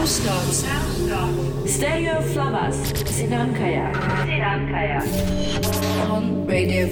Starts Stereo Flavas Sinankaya Sinankaya on Radio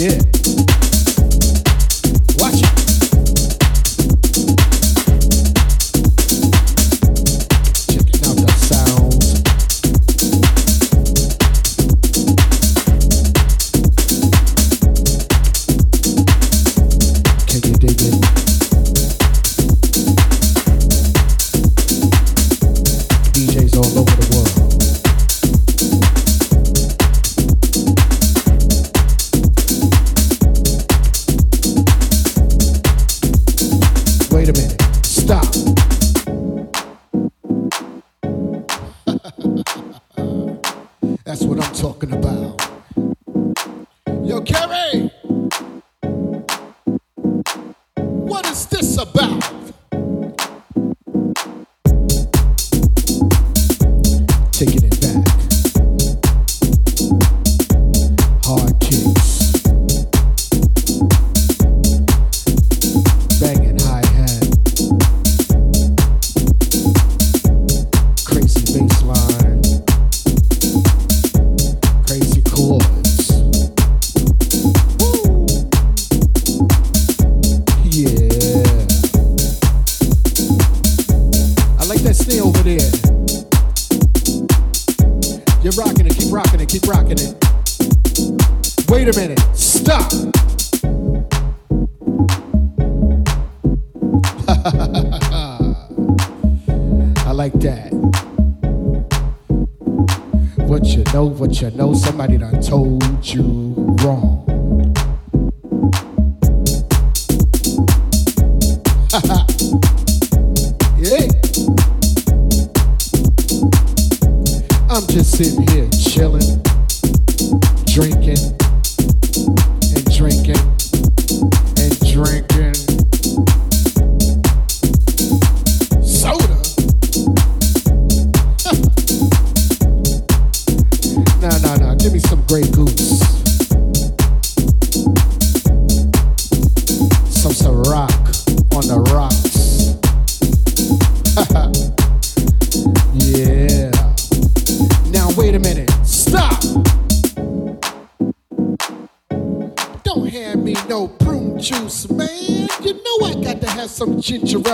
Glenrise. what I'm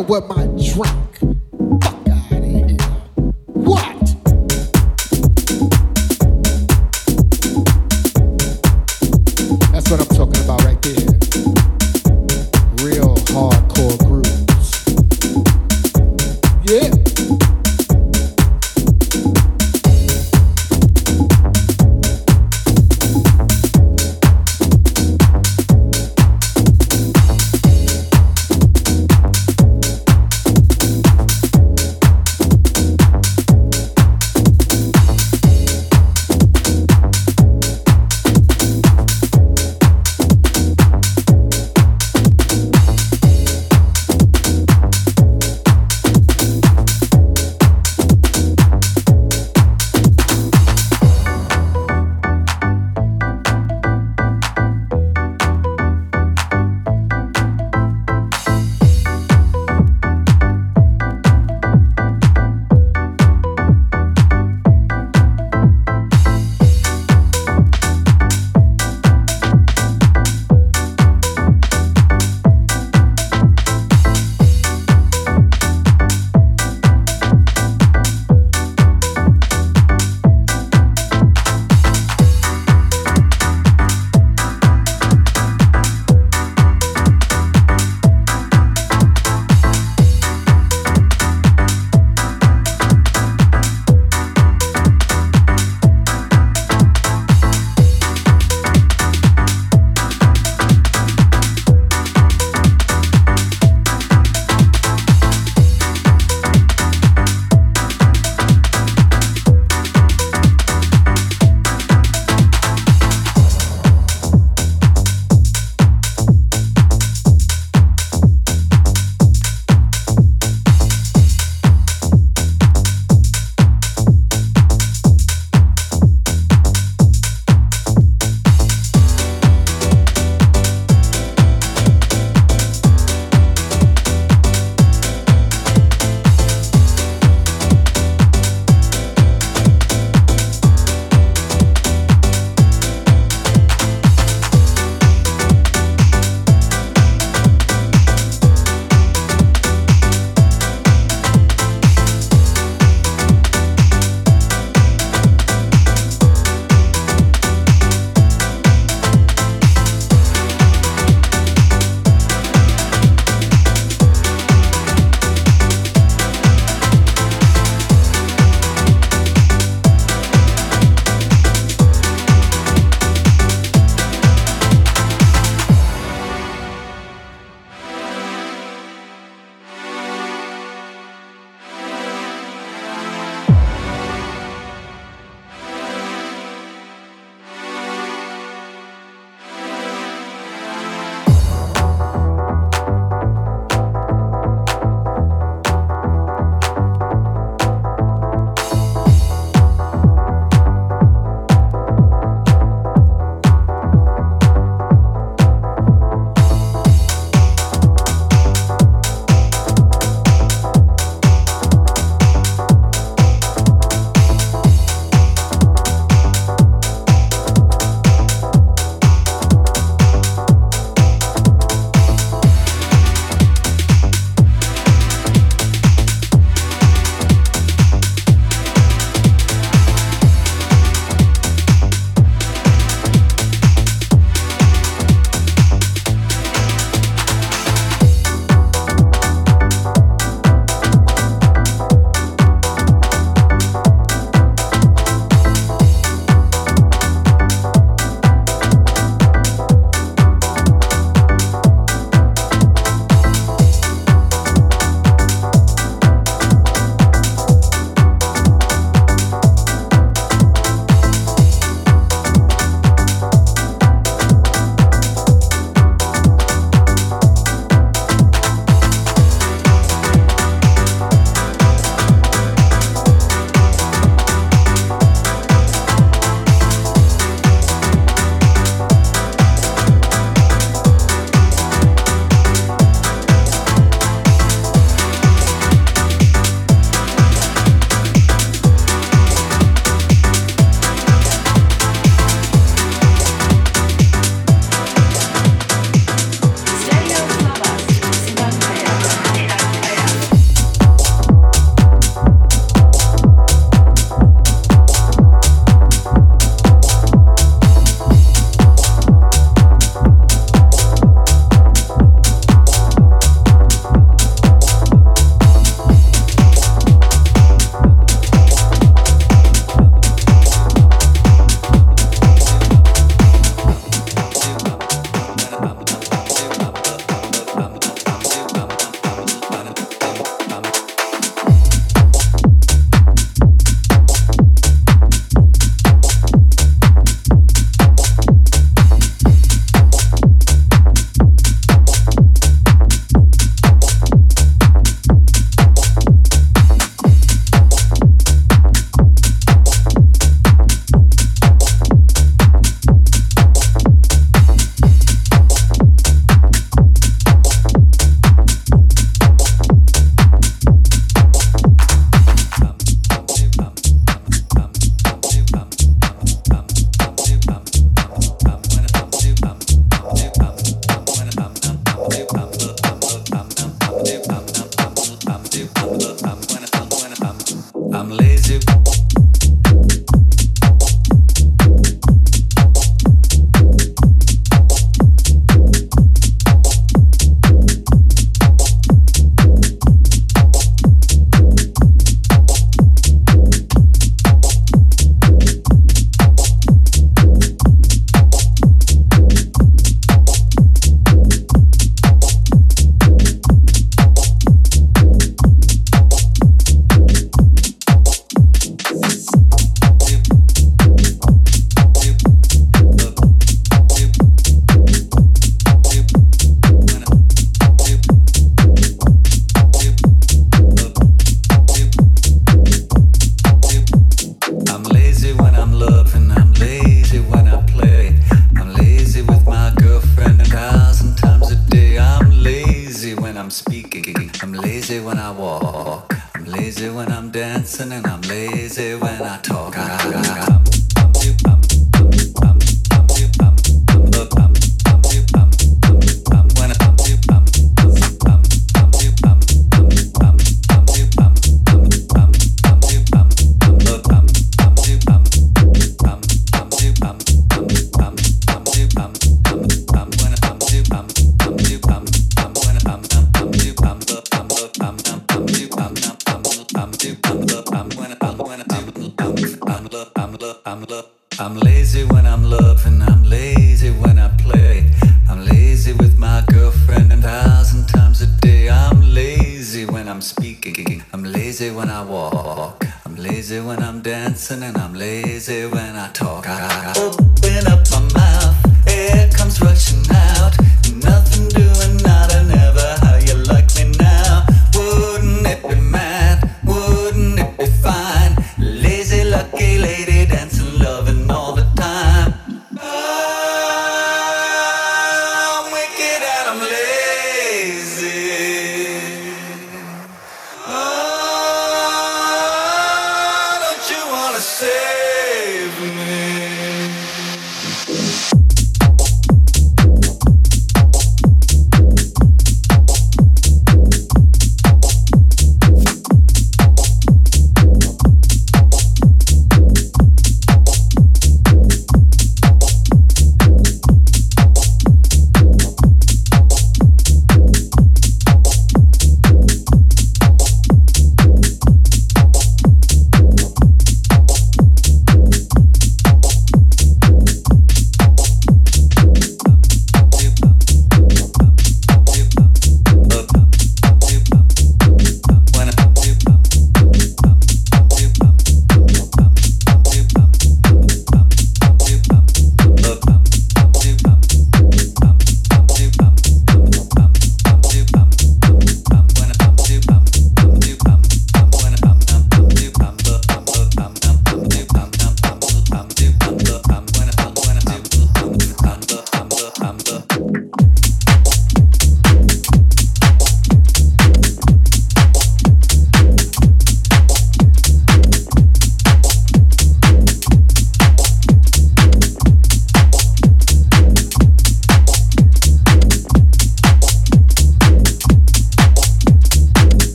right there.